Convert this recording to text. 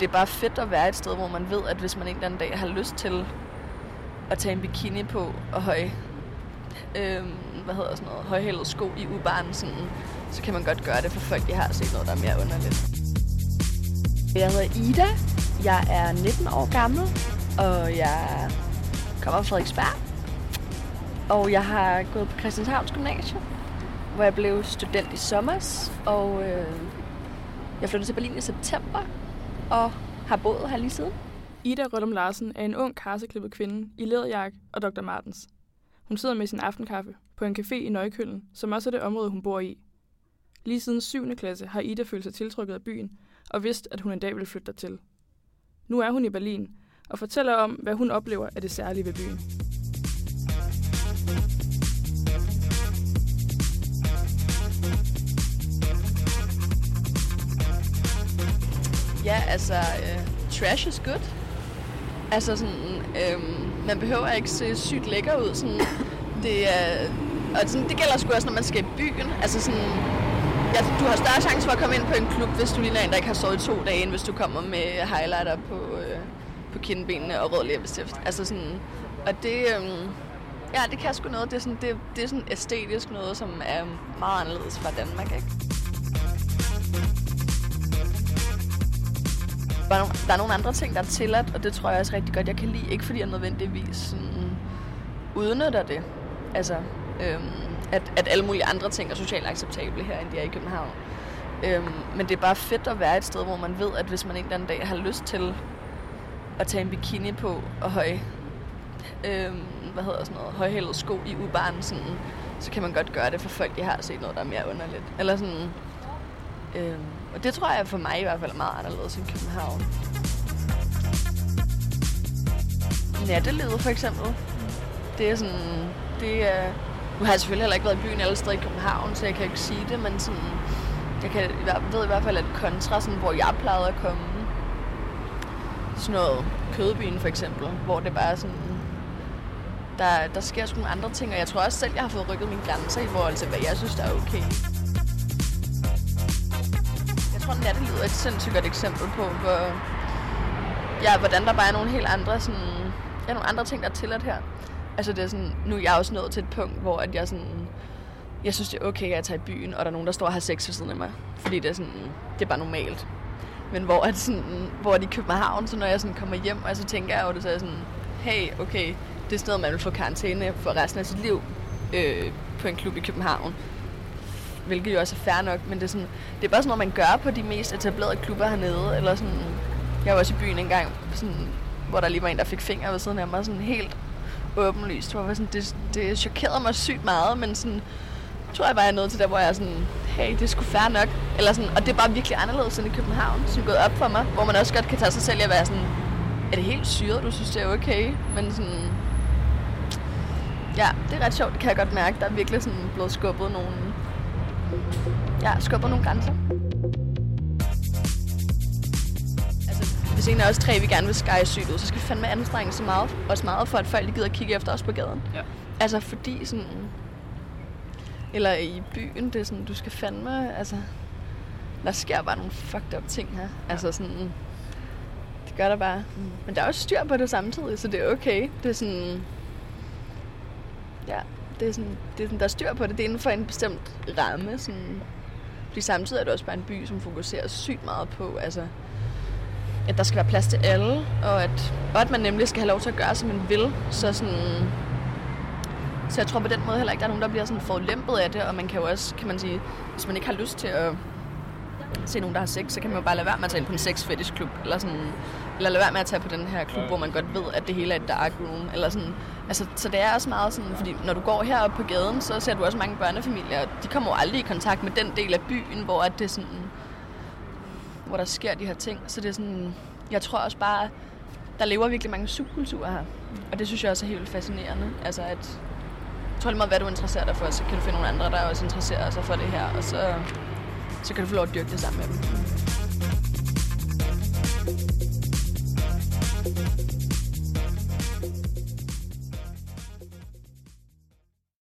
Det er bare fedt at være et sted, hvor man ved, at hvis man en eller anden dag har lyst til at tage en bikini på og høj, øh, hvad hedder sådan noget, højhældet sko i ubaren, sådan, så kan man godt gøre det for folk, de har set noget, der er mere underligt. Jeg hedder Ida. Jeg er 19 år gammel, og jeg kommer fra Frederiksberg. Og jeg har gået på Christianshavns Gymnasium, hvor jeg blev student i sommer, og øh, jeg flyttede til Berlin i september, og har boet her lige siden. Ida Rødum Larsen er en ung karseklippet kvinde i læderjakke og Dr. Martens. Hun sidder med sin aftenkaffe på en café i Nøjkøllen, som også er det område, hun bor i. Lige siden 7. klasse har Ida følt sig tiltrykket af byen og vidst, at hun en dag vil flytte dertil. Nu er hun i Berlin og fortæller om, hvad hun oplever af det særlige ved byen. Ja, altså, øh, trash is good. Altså sådan, øh, man behøver ikke se sygt lækker ud. Sådan, det, er, og sådan, det gælder sgu også, når man skal i byen. Altså sådan, ja, du har større chance for at komme ind på en klub, hvis du ligner en, der ikke har sovet i to dage, end hvis du kommer med highlighter på, øh, på kindbenene og rød læbestift. Altså sådan, og det, øh, ja, det kan sgu noget. Det er sådan, det, det er sådan æstetisk noget, som er meget anderledes fra Danmark, ikke? Bare nogle, der er nogle andre ting, der er tilladt, og det tror jeg også rigtig godt, jeg kan lide. Ikke fordi jeg nødvendigvis sådan, udnytter det. Altså, øhm, at, at alle mulige andre ting er socialt acceptable her, end de er i København. Øhm, men det er bare fedt at være et sted, hvor man ved, at hvis man en eller anden dag har lyst til at tage en bikini på og høj, øhm, hvad hedder sådan noget, højhældet sko i ubaren, sådan, så kan man godt gøre det for folk, de har set noget, der er mere underligt. Eller sådan, øhm, og det tror jeg for mig i hvert fald er meget anderledes end København. Nattelivet for eksempel. Det er sådan, det er, nu har jeg selvfølgelig heller ikke været i byen alle steder i København, så jeg kan ikke sige det, men sådan, jeg kan, ved i hvert fald, at kontra, sådan, hvor jeg plejede at komme, sådan noget Kødbyen for eksempel, hvor det bare er sådan, der, der sker sgu nogle andre ting, og jeg tror også selv, jeg har fået rykket mine grænser i forhold til, hvad jeg synes, der er okay. Jeg tror, nattelivet er et sindssygt godt eksempel på, hvor, ja, hvordan der bare er nogle helt andre, sådan, ja, nogle andre ting, der er tilladt her. Altså det er sådan, nu er jeg også nået til et punkt, hvor at jeg sådan, jeg synes det er okay, at jeg tager i byen, og der er nogen, der står og har sex ved siden af mig. Fordi det er sådan, det er bare normalt. Men hvor, at sådan, hvor de i København, så når jeg sådan kommer hjem, og så tænker jeg jo, det, så er sådan, hey, okay, det er sådan noget, man vil få karantæne for resten af sit liv øh, på en klub i København. Hvilket jo også er fair nok, men det er, sådan, det er bare sådan noget, man gør på de mest etablerede klubber hernede. Eller sådan, jeg var også i byen engang, sådan, hvor der lige var en, der fik fingre ved siden af mig, sådan helt åbenlyst. Hvor jeg sådan, det, det chokerede mig sygt meget, men sådan, tror jeg bare, jeg er nået til der, hvor jeg er sådan, hey, det er sgu fair nok. Eller sådan, og det er bare virkelig anderledes end i København, som er gået op for mig, hvor man også godt kan tage sig selv i at være sådan, er det helt syret, du synes, det er okay? Men sådan, ja, det er ret sjovt, det kan jeg godt mærke. Der er virkelig sådan blevet skubbet nogle, ja, skubbet nogle grænser. Altså, hvis en af os tre vi gerne vil skære sygt ud, så skal vi fandme anstrenge så meget, også meget for, at folk gider at kigge efter os på gaden. Ja. Altså, fordi sådan, eller i byen, det er sådan, du skal fandme, altså, der sker bare nogle fucked up ting her. Altså sådan, det gør der bare. Mm. Men der er også styr på det samtidig, så det er okay. Det er sådan, ja, det er sådan, det er sådan der er styr på det. Det er inden for en bestemt ramme, sådan, fordi samtidig er det også bare en by, som fokuserer sygt meget på, altså, at der skal være plads til alle, og at, og at man nemlig skal have lov til at gøre, som man vil. Så sådan, så jeg tror på den måde heller ikke, der er nogen, der bliver sådan forlæmpet af det, og man kan jo også, kan man sige, hvis man ikke har lyst til at se nogen, der har sex, så kan man jo bare lade være med at tage ind på en sex fetish klub, eller sådan, eller lade være med at tage på den her klub, hvor man godt ved, at det hele er et dark room, eller sådan, altså, så det er også meget sådan, fordi når du går heroppe på gaden, så ser du også mange børnefamilier, og de kommer jo aldrig i kontakt med den del af byen, hvor at det er sådan, hvor der sker de her ting, så det er sådan, jeg tror også bare, der lever virkelig mange subkulturer her, og det synes jeg også er helt fascinerende, altså at, jeg tror lige meget, hvad du interesserer dig for, så kan du finde nogle andre, der også interesserer sig for det her, og så, så kan du få lov at dyrke det sammen med dem.